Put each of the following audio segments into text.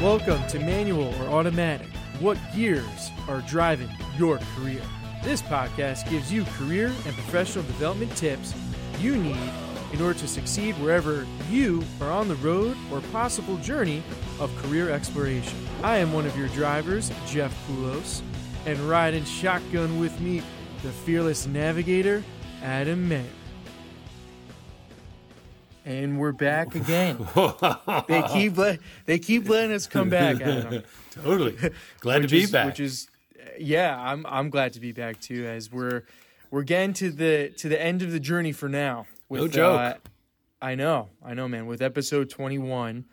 Welcome to Manual or Automatic. What gears are driving your career? This podcast gives you career and professional development tips you need in order to succeed wherever you are on the road or possible journey of career exploration. I am one of your drivers, Jeff Poulos, and riding shotgun with me, the fearless navigator, Adam Mayer. And we're back again. they keep let, they keep letting us come back, Adam. totally. Glad to be is, back. Which is, yeah, I'm I'm glad to be back too. As we're we're getting to the to the end of the journey for now. With, No joke. Uh, I know, I know, man. With episode 21,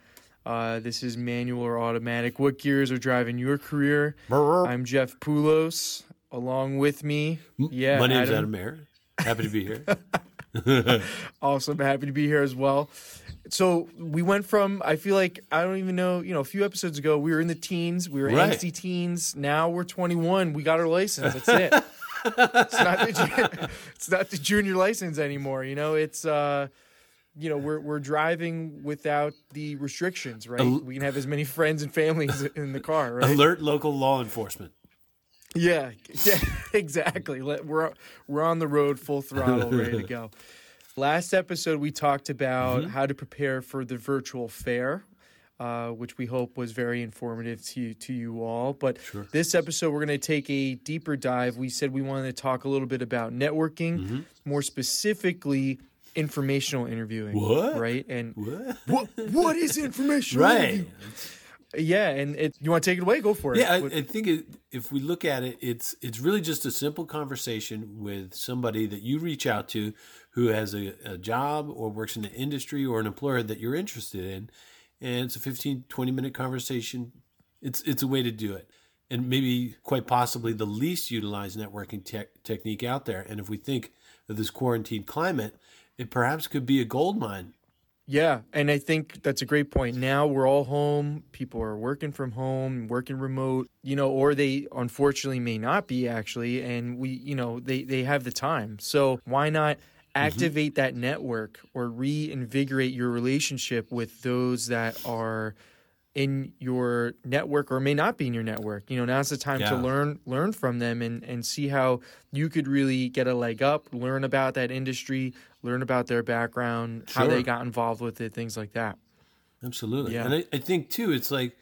uh, this is manual or automatic. What gears are driving your career? I'm Jeff Poulos. Along with me, yeah, My name's Adam. Adam Mayer. Happy to be here. Awesome. Happy to be here as well. So we went from I feel like I don't even know, you know, a few episodes ago we were in the teens, we were Right. angsty teens. Now we're 21. We got our license. That's it. it's not the it's not the junior license anymore, you know. It's uh you know, we're we're driving without the restrictions, right? Al- we can have as many friends and families in the car, right? Alert local law enforcement. Yeah, yeah, exactly. We're we're on the road, full throttle, ready to go. Last episode, we talked about Mm-hmm. how to prepare for the virtual fair, uh, which we hope was very informative to you, to you all. But this episode, we're going to take a deeper dive. We said we wanted to talk a little bit about networking, Mm-hmm. more specifically, informational interviewing. What? Right? And What? what what is informational? Right. interview? Yeah, and it, you want to take it away? Go for it. Yeah, I, I think it, if we look at it, it's it's really just a simple conversation with somebody that you reach out to who has a, a job or works in an industry or an employer that you're interested in. And it's a 15, 20 minute conversation. It's it's a way to do it. And maybe quite possibly the least utilized networking tech technique out there. And if we think of this quarantine climate, it perhaps could be a gold mine. Yeah, and I think that's a great point. Now we're all home. People are working from home, working remote, you know, or they unfortunately may not be actually, and we, you know, they they have the time. So why not mm-hmm. activate that network or reinvigorate your relationship with those that are in your network or may not be in your network. You know, now's the time to learn learn from them and and see how you could really get a leg up, learn about that industry, learn about their background, how they got involved with it, things like that. Absolutely. Yeah. And I, I think too, it's like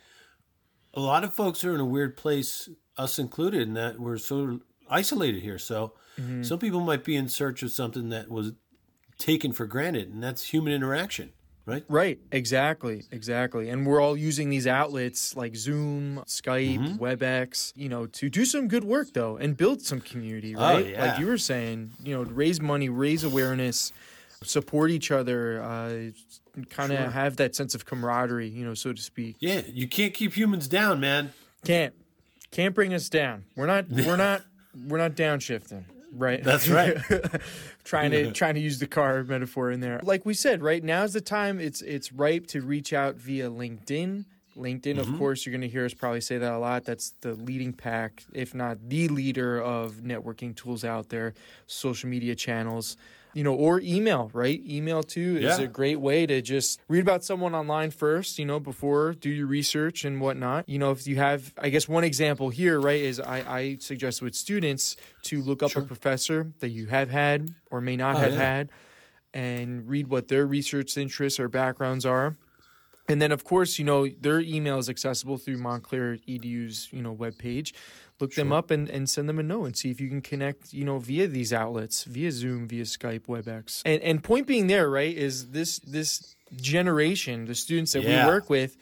a lot of folks are in a weird place, us included, in that we're so isolated here. So Mm-hmm. some people might be in search of something that was taken for granted, and that's human interaction, right? Right, exactly, exactly. And we're all using these outlets like Zoom, Skype, Mm-hmm. WebEx, you know, to do some good work though and build some community, Oh, right? yeah. Like you were saying, you know, raise money, raise awareness, support each other, uh, kind of Sure. have that sense of camaraderie, you know, so to speak. Yeah, you can't keep humans down, man. Can't can't bring us down. We're not we're not we're not downshifting, right? That's right. trying to trying to use the car metaphor in there. Like we said, right now is the time. It's it's ripe to reach out via LinkedIn. LinkedIn, Mm-hmm. of course, you're going to hear us probably say that a lot. That's the leading pack, if not the leader of networking tools out there, social media channels, you know, or email, right? Email too is Yeah. a great way to just read about someone online first, you know, before do your research and whatnot. You know, if you have, I guess one example here, right, is I, I suggest with students to look up a professor that you have had or may not Oh, have yeah. had and read what their research interests or backgrounds are. And then, of course, you know, their email is accessible through Montclair EDU's, you know, webpage. Look them up and, and send them a note and see if you can connect, you know, via these outlets, via Zoom, via Skype, WebEx. And and point being there, right, is this this generation, the students that Yeah. we work with,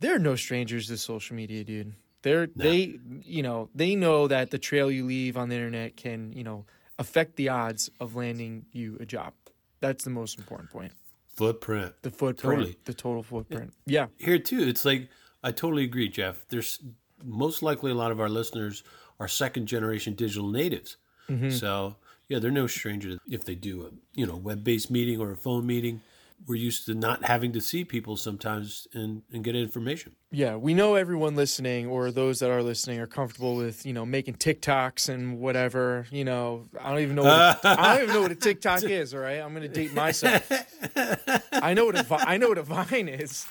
they're no strangers to social media, dude. They're they you know, they know that the trail you leave on the internet can, you know, affect the odds of landing you a job. That's the most important point. Footprint. The footprint, Totally. the total footprint. Yeah. Here too, it's like I totally agree, Jeff. There's most likely a lot of our listeners are second generation digital natives. Mm-hmm. So yeah, they're no stranger to if they do a you know web based meeting or a phone meeting. We're used to not having to see people sometimes and, and get information. Yeah, we know everyone listening or those that are listening are comfortable with, you know, making TikToks and whatever. You know, I don't even know what a, I don't even know what a TikTok is, all right? I'm going to date myself. I know what a I know what a Vine is.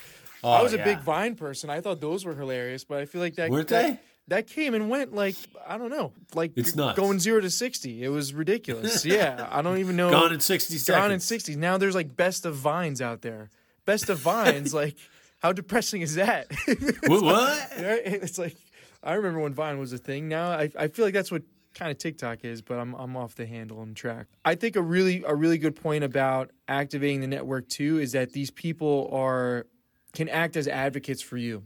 I oh, was a Oh, big Vine person. I thought those were hilarious, but I feel like that Weren't that, they? that came and went like I don't know, like It's not going zero to sixty. It was ridiculous. yeah, I don't even know. Gone in 60 seconds. Gone in sixty. Now there's like best of vines out there. Best of vines, like how depressing is that? What? what? It's like I remember when Vine was a thing. Now I, I feel like that's what kind of TikTok is, but I'm I'm off the handle and track. I think a really a really good point about activating the network too is that these people are can act as advocates for you,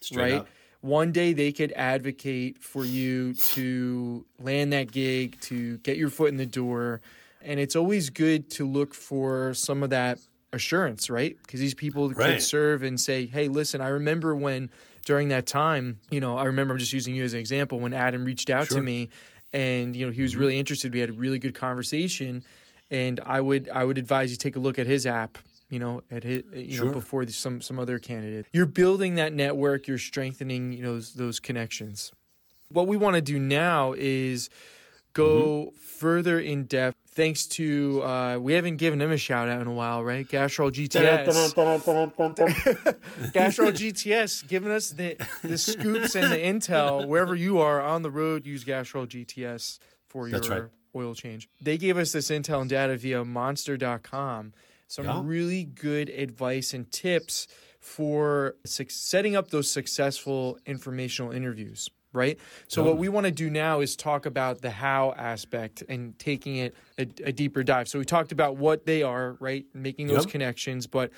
Straight right? up. One day they could advocate for you to land that gig, to get your foot in the door, and it's always good to look for some of that assurance, right? Because these people Right. could serve and say, "Hey, listen, I remember when during that time, you know, I remember I'm just using you as an example when Adam reached out Sure. to me, and you know he was mm-hmm. really interested. We had a really good conversation, and I would I would advise you take a look at his app." You know, at his, you know, before some some other candidate, you're building that network. You're strengthening, you know, those, those connections. What we want to do now is go further in depth. Thanks to uh, we haven't given him a shout out in a while, right? Castrol GTX. Castrol GTX giving us the, the scoops and the intel wherever you are on the road. Use Castrol GTX for your right. oil change. They gave us this intel and data via monster.com. Some Yeah. really good advice and tips for suc setting up those successful informational interviews. Right. So, what we want to do now is talk about the how aspect and taking it a, a deeper dive. So, we talked about what they are, right? Making those Yep. connections, but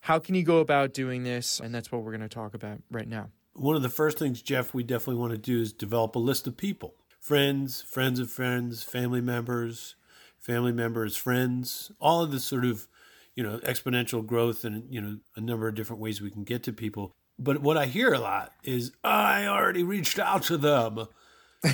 how can you go about doing this? And that's what we're going to talk about right now. One of the first things, Jeff, we definitely want to do is develop a list of people friends, friends of friends, family members, family members, friends, all of this sort of, you know, exponential growth and, you know, a number of different ways we can get to people. But what I hear a lot is, I already reached out to them.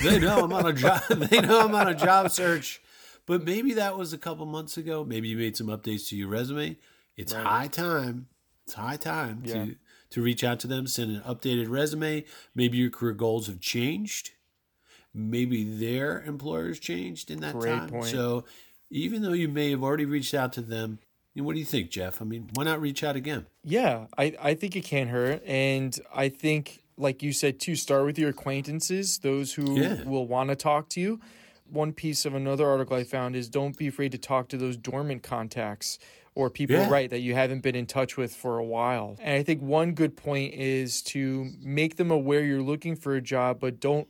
They know I'm on a job. They know I'm on a job search. But maybe that was a couple months ago. Maybe you made some updates to your resume. It's high time. It's high time Yeah. to to reach out to them, send an updated resume. Maybe your career goals have changed. Maybe their employers changed in that Great time. point. So even though you may have already reached out to them, what do you think, Jeff? I mean, why not reach out again? Yeah, I, I think it can hurt. And I think, like you said, too, start with your acquaintances, those who Yeah. will want to talk to you. One piece of another article I found is don't be afraid to talk to those dormant contacts or people, Yeah. right, that you haven't been in touch with for a while. And I think one good point is to make them aware you're looking for a job, but don't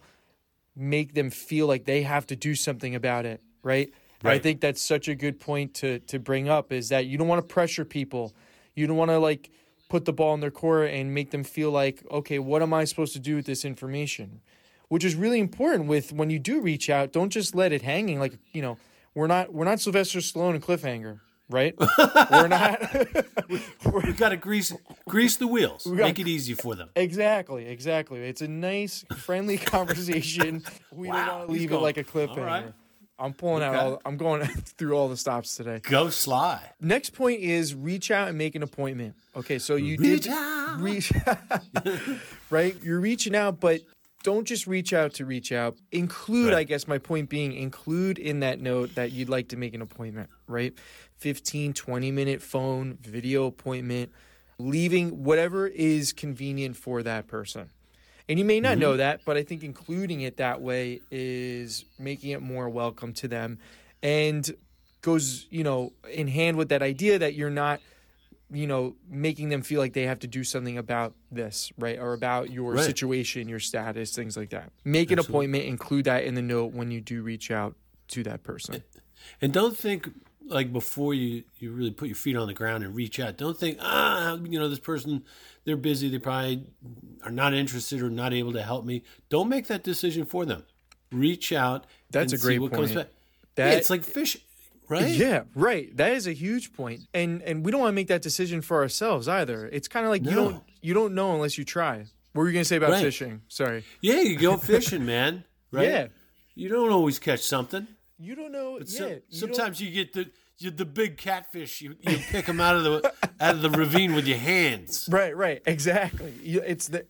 make them feel like they have to do something about it, right? And I think that's such a good point to to bring up is that you don't want to pressure people. You don't want to like put the ball in their court and make them feel like, okay, what am I supposed to do with this information? Which is really important with when you do reach out, don't just let it hanging like, you know, we're not we're not Sylvester Stallone and Cliffhanger, right? we're not We've got to grease grease the wheels, got- make it easy for them. Exactly, exactly. It's a nice, friendly conversation. We Wow, don't want to leave it like a cliffhanger. I'm pulling out all. I'm going through all the stops today. Go Sly. Next point is reach out and make an appointment. Okay, so you Reach did out. reach, right? You're reaching out, but don't just reach out to reach out. Include, Right. I guess my point being, include in that note that you'd like to make an appointment, right? 15, 20 minute phone, video appointment, leaving whatever is convenient for that person. And you may not mm-hmm. know that, but I think including it that way is making it more welcome to them and goes, you know, in hand with that idea that you're not, you know, making them feel like they have to do something about this, right? Or about your Right. situation, your status, things like that. Make an appointment, include that in the note when you do reach out to that person. And don't think like before you you really put your feet on the ground and reach out. Don't think ah you know this person they're busy. They probably are not interested or not able to help me. Don't make that decision for them. Reach out. That's a great what comes point. back. That- yeah, it's like fish, right? Yeah, right. That is a huge. And and we don't want to make that decision for ourselves either. It's kind of like you don't you don't know unless you try. What were you going to say about Right. fishing? Sorry. Yeah, you go fishing, man. Right? Yeah. You don't always catch something. You don't know. So- yeah. you don't- sometimes you get the you, the big catfish. You, you pick them out of the out of the ravine with your hands. Right, right, exactly. You, it's the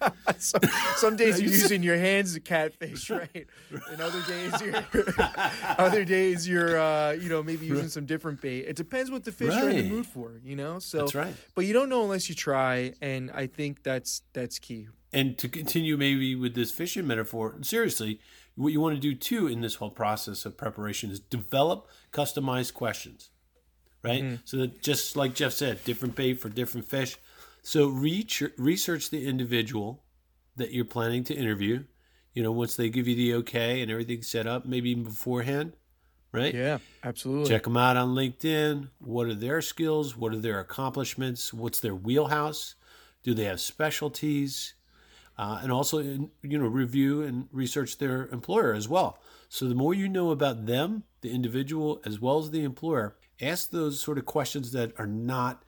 some, some days you're using your hands to catfish, right? And other days you're other days you're uh, you know maybe using some different bait. It depends what the fish are in the mood for, you know. So That's right. But you don't know unless you try, and I think that's that's key. And to continue maybe with this fishing metaphor, seriously, what you want to do too in this whole process of preparation is develop customized questions, right? Mm-hmm. So that just like Jeff said, different bait for different fish. So reach, research the individual that you're planning to interview. You know, once they give you the okay and everything's set up, maybe even beforehand, right? Yeah, absolutely. Check them out on LinkedIn. What are their skills? What are their accomplishments? What's their wheelhouse? Do they have specialties? Uh, and also, you know, review and research their employer as well. So the more you know about them, the individual as well as the employer, ask those sort of questions that are not,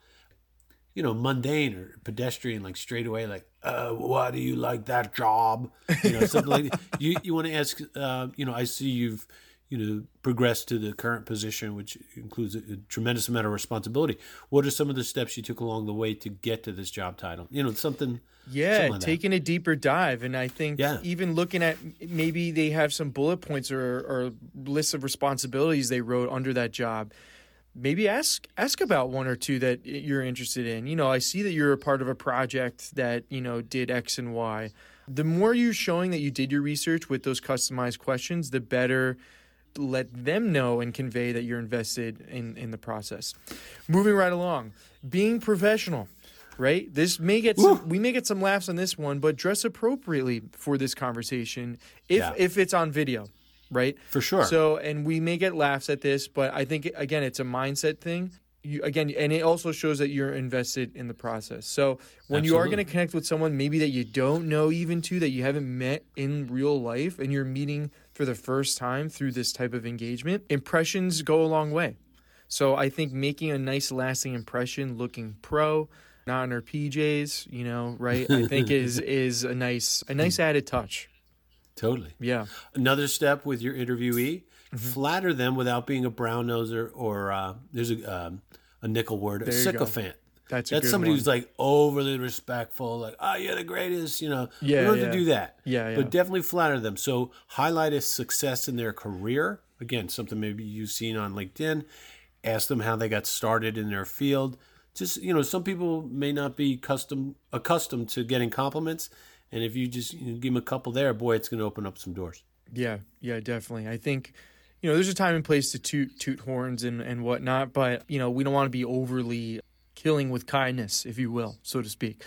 you know, mundane or pedestrian, like straight away, like, uh, why do you like that job? You know, something like that. you. You want to ask, uh, you know, I see you've you know, progress to the current position, which includes a, a tremendous amount of responsibility. What are some of the steps you took along the way to get to this job title? You know, something. Yeah, something like that. taking a deeper dive, and I think Yeah. even looking at maybe they have some bullet points or, or lists of responsibilities they wrote under that job. Maybe ask ask about one or two that you're interested in. You know, I see that you're a part of a project that you know did X and Y. The more you're showing that you did your research with those customized questions, the better let them know and convey that you're invested in in the process. Moving right along, being professional, right? This may get some, we may get some laughs on this one, but dress appropriately for this conversation if Yeah. if it's on video, right? For sure. So, and we may get laughs at this, but I think again, it's a mindset thing. You, again, and it also shows that you're invested in the process. So when you are going to connect with someone, maybe that you don't know even to that you haven't met in real life, and you're meeting for the first time through this type of engagement, impressions go a long way. So I think making a nice, lasting impression, looking pro, not in her PJs, you know, right? I think is is a nice a nice added touch. Totally. Yeah. Another step with your interviewee: Mm-hmm. flatter them without being a brown noser or uh, there's a um, a nickel word, a sycophant. That's a That's somebody one. who's like overly respectful, like, oh, you're the greatest, you know. Yeah, you don't yeah. have to do that. Yeah, yeah. But definitely flatter them. So highlight a success in their career. Again, something maybe you've seen on LinkedIn. Ask them how they got started in their field. Just, you know, some people may not be custom accustomed to getting compliments. And if you just you know, give them a couple there, boy, it's going to open up some doors. Yeah, yeah, definitely. I think, you know, there's a time and place to toot toot horns and, and whatnot, but you know, we don't want to be overly killing with kindness, if you will, so to speak.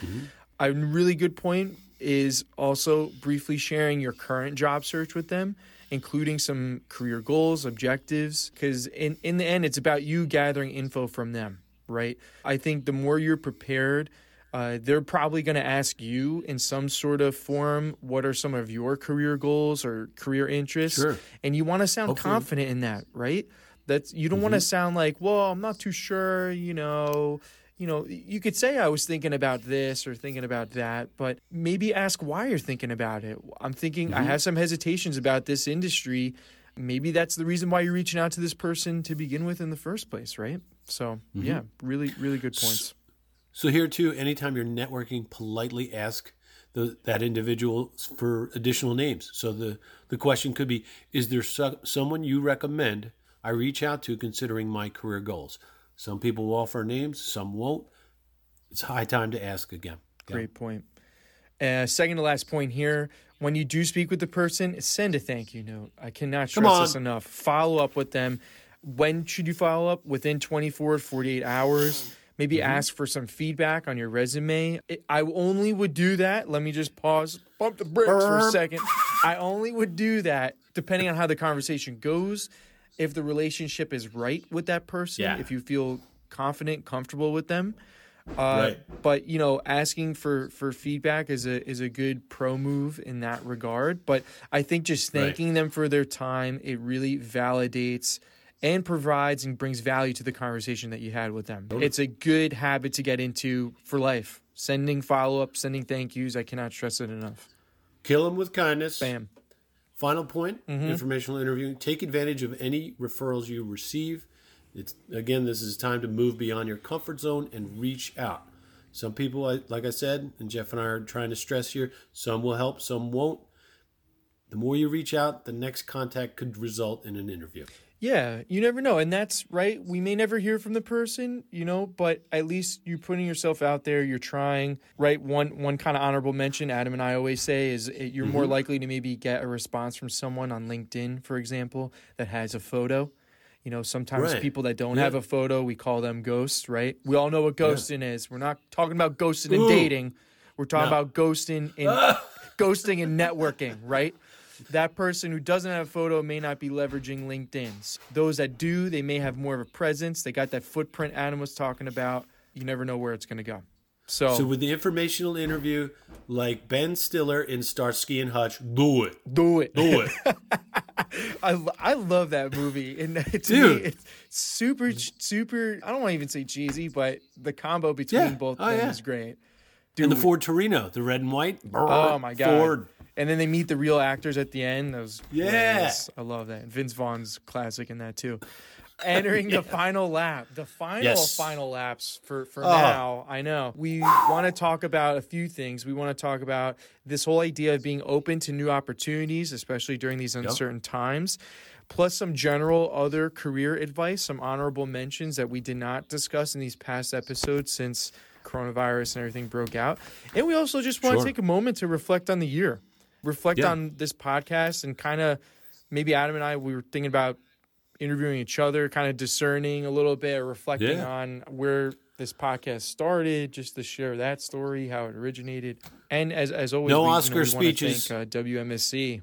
A really good point is also briefly sharing your current job search with them, including some career goals, objectives, because in, in the end, it's about you gathering info from them, right? I think the more you're prepared, uh, they're probably going to ask you in some sort of form what are some of your career goals or career interests Sure. and you want to sound Hopefully. confident in that right that's you don't want to mm-hmm. sound like well i'm not too sure you know you know you could say i was thinking about this or thinking about that but maybe ask why you're thinking about it. I'm thinking i mm-hmm. have some hesitations about this industry. Maybe that's the reason why you're reaching out to this person to begin with in the first place right? So mm-hmm. yeah really really good points. So here too, anytime you're networking, politely ask the, that individual for additional names. So the the question could be: Is there so, someone you recommend I reach out to considering my career goals? Some people will offer names, some won't. It's high time to ask again. Yeah. Great point. Uh, second to last point here. When you do speak with the person, send a thank you note. I cannot stress this enough. Follow up with them. When should you follow up? Within 24 to 48 hours. Maybe Mm-hmm. ask for some feedback on your resume. It- I only would do that. Let me just pause, bump the brakes for a second. I only would do that depending on how the conversation goes. If the relationship is right with that person, Yeah. if you feel confident, comfortable with them. Uh, Right. But you know, asking for for feedback is a is a good pro move in that regard. But I think just Right. thanking them for their time, it really validates and provides and brings value to the conversation that you had with them. It's a good habit to get into for life. Sending follow up, sending thank yous. I cannot stress it enough. Kill them with kindness. Bam. Final point: Mm-hmm. informational interviewing. Take advantage of any referrals you receive. It's again, this is time to move beyond your comfort zone and reach out. Some people, like I said, and Jeff and I are trying to stress here, some will help, some won't. The more you reach out, the next contact could result in an interview. Yeah, you never know. And that's right. We may never hear from the person, you know, but at least you're putting yourself out there, you're trying, right? One one kind of honorable mention Adam and I always say is eh, you're mm-hmm. more likely to maybe get a response from someone on LinkedIn, for example, that has a photo. You know, sometimes right. people that don't yeah. have a photo, we call them ghosts, right? We all know what ghosting yeah. is. We're not talking about ghosting and dating. We're talking no. about ghosting and ghosting and networking, right? That person who doesn't have a photo may not be leveraging LinkedIn's. Those that do, they may have more of a presence. They got that footprint Adam was talking about. You never know where it's going to go. So, so with the informational interview, like Ben Stiller in Starsky and Hutch, do it, do it, do it. I, I love that movie, and Dude. me, it's super super. I don't want to even say cheesy, but the combo between yeah. both oh, them yeah. is great. Dude. And the Ford Torino, the red and white. oh my god, Ford and then they meet the real actors at the end. That Those yeah, I love that. Vince Vaughn's classic in that too. Entering yeah. the final lap, the final yes. final laps for for ah. oh. now. I know we want to talk about a few things. We want to talk about this whole idea of being open to new opportunities, especially during these uncertain yep. times plus some general other career advice, some honorable mentions that we did not discuss in these past episodes since coronavirus and everything broke out. And we also just want sure. to take a moment to reflect on the year reflect yeah. on this podcast and kind of maybe Adam and I we were thinking about interviewing each other, kind of discerning a little bit, reflecting yeah. on where this podcast started, just to share that story, how it originated, and as as always, no we, Oscar you know, speeches. Thank, uh, WMSC.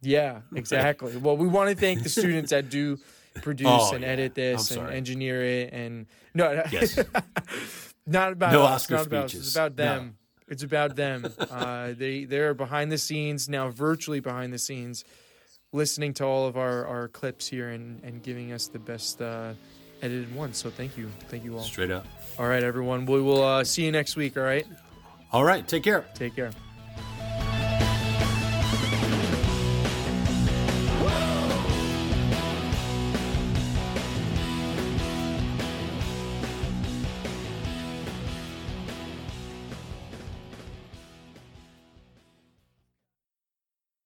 Yeah, exactly. well, we want to thank the students that do produce oh, and yeah. edit this and engineer it, and no, yes. not about no us, Oscar not speeches. About us, it's about them. No. It's about them. Uh, they they're behind the scenes now, virtually behind the scenes, listening to all of our, our clips here and, and giving us the best uh, edited one. So thank you, thank you all. Straight up. All right, everyone. We will uh, see you next week. All right. All right. Take care. Take care.